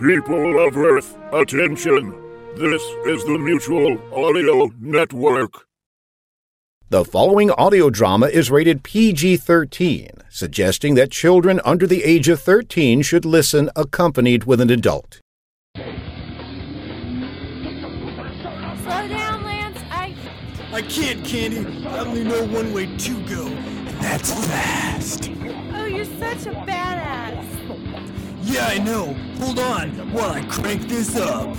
People of Earth, attention! This is the Mutual Audio Network. The following audio drama is rated PG 13, suggesting that children under the age of 13 should listen accompanied with an adult. Slow down, Lance. I. I can't, Candy. I only know one way to go, and that's fast. Oh, you're such a badass. Yeah, I know. Hold on while I crank this up.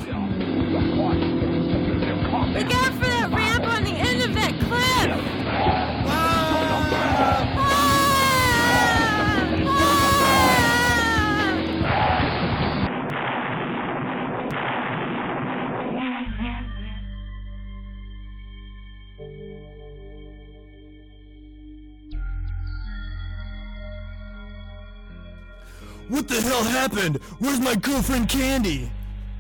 What the hell happened? Where's my girlfriend Candy?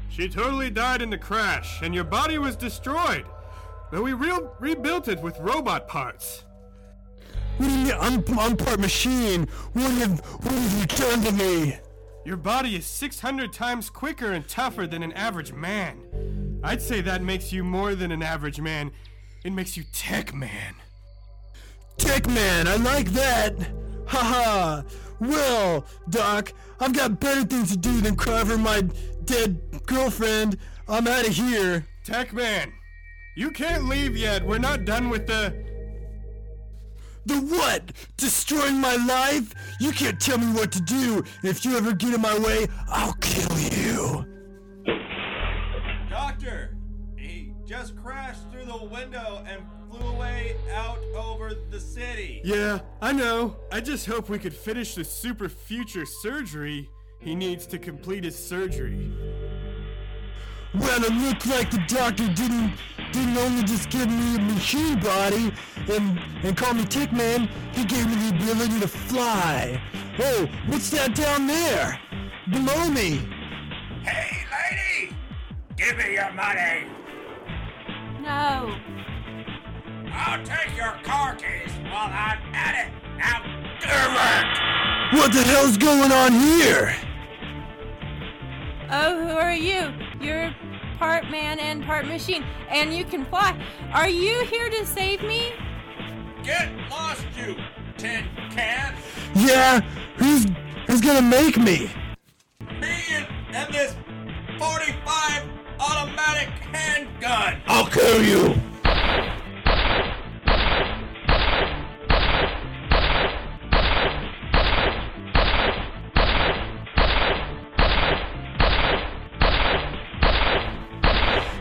She totally died in the crash, and your body was destroyed. But we re- rebuilt it with robot parts. What do you mean? I'm, I'm part machine. What have, what have you done to me? Your body is 600 times quicker and tougher than an average man. I'd say that makes you more than an average man. It makes you Tech Man. Tech Man, I like that. Haha. Well, Doc, I've got better things to do than cry for my dead girlfriend. I'm out of here. Tech Man, you can't leave yet. We're not done with the. The what? Destroying my life? You can't tell me what to do. If you ever get in my way, I'll kill you. Just crashed through the window and flew away out over the city. Yeah, I know. I just hope we could finish the super future surgery he needs to complete his surgery. Well, it looked like the doctor didn't didn't only just give me a machine body and and call me Tick Man. He gave me the ability to fly. Oh, what's that down there? Below me. Hey, lady! Give me your money! No. I'll take your car keys while I'm at it! Now, give it! What the hell's going on here? Oh, who are you? You're part man and part machine, and you can fly. Are you here to save me? Get lost, you tin can! Yeah, who's who's gonna make me? Me handgun! I'll kill you.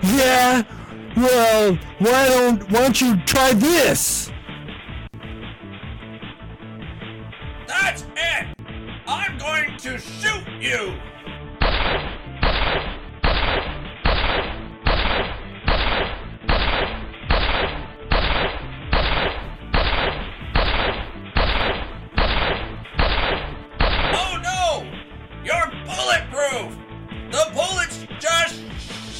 Yeah, well, why don't why don't you try this? That's it! I'm going to shoot you! Bulletproof! The bullets just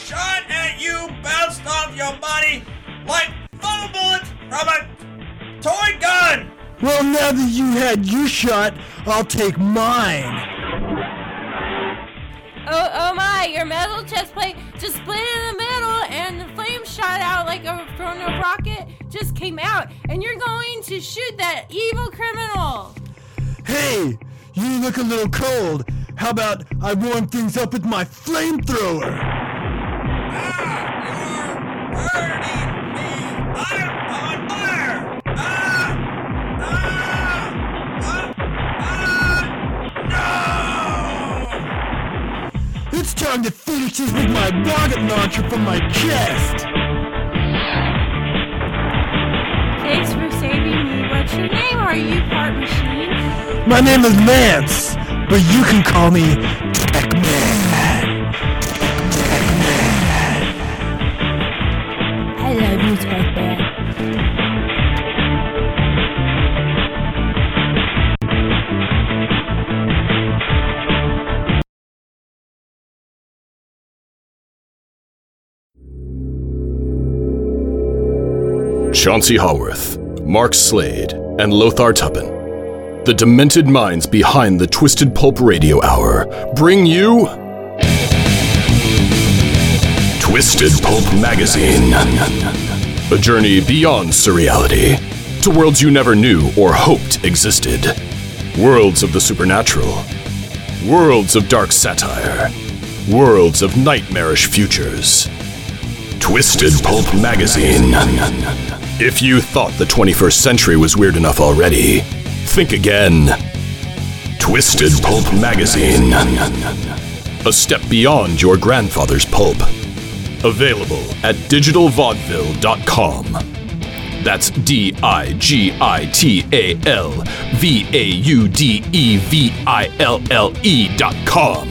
shot at you, bounced off your body like foam bullets from a toy gun! Well, now that you had your shot, I'll take mine. Oh, oh my! Your metal chest plate just split in the middle, and the flame shot out like a from a rocket. Just came out, and you're going to shoot that evil criminal. Hey, you look a little cold. How about I warm things up with my flamethrower? Ah! You're hurting me! I'm on fire! Ah! Ah! Ah! Ah! No! It's time to finish this with my rocket launcher from my chest. Thanks for saving me. What's your name? Are you part machine? My name is Lance, but you can call me Tech Man. Tech Man. I love you, Tech Man. Chauncey Haworth, Mark Slade, and Lothar Tuppen. The demented minds behind the Twisted Pulp Radio Hour bring you Twisted Pulp Magazine. A journey beyond surreality to worlds you never knew or hoped existed. Worlds of the supernatural. Worlds of dark satire. Worlds of nightmarish futures. Twisted Pulp Magazine. If you thought the 21st century was weird enough already, think again. Twisted Pulp Magazine. A step beyond your grandfather's pulp. Available at digitalvaudeville.com. That's D I G I T A L V A U D E V I L L E dot com.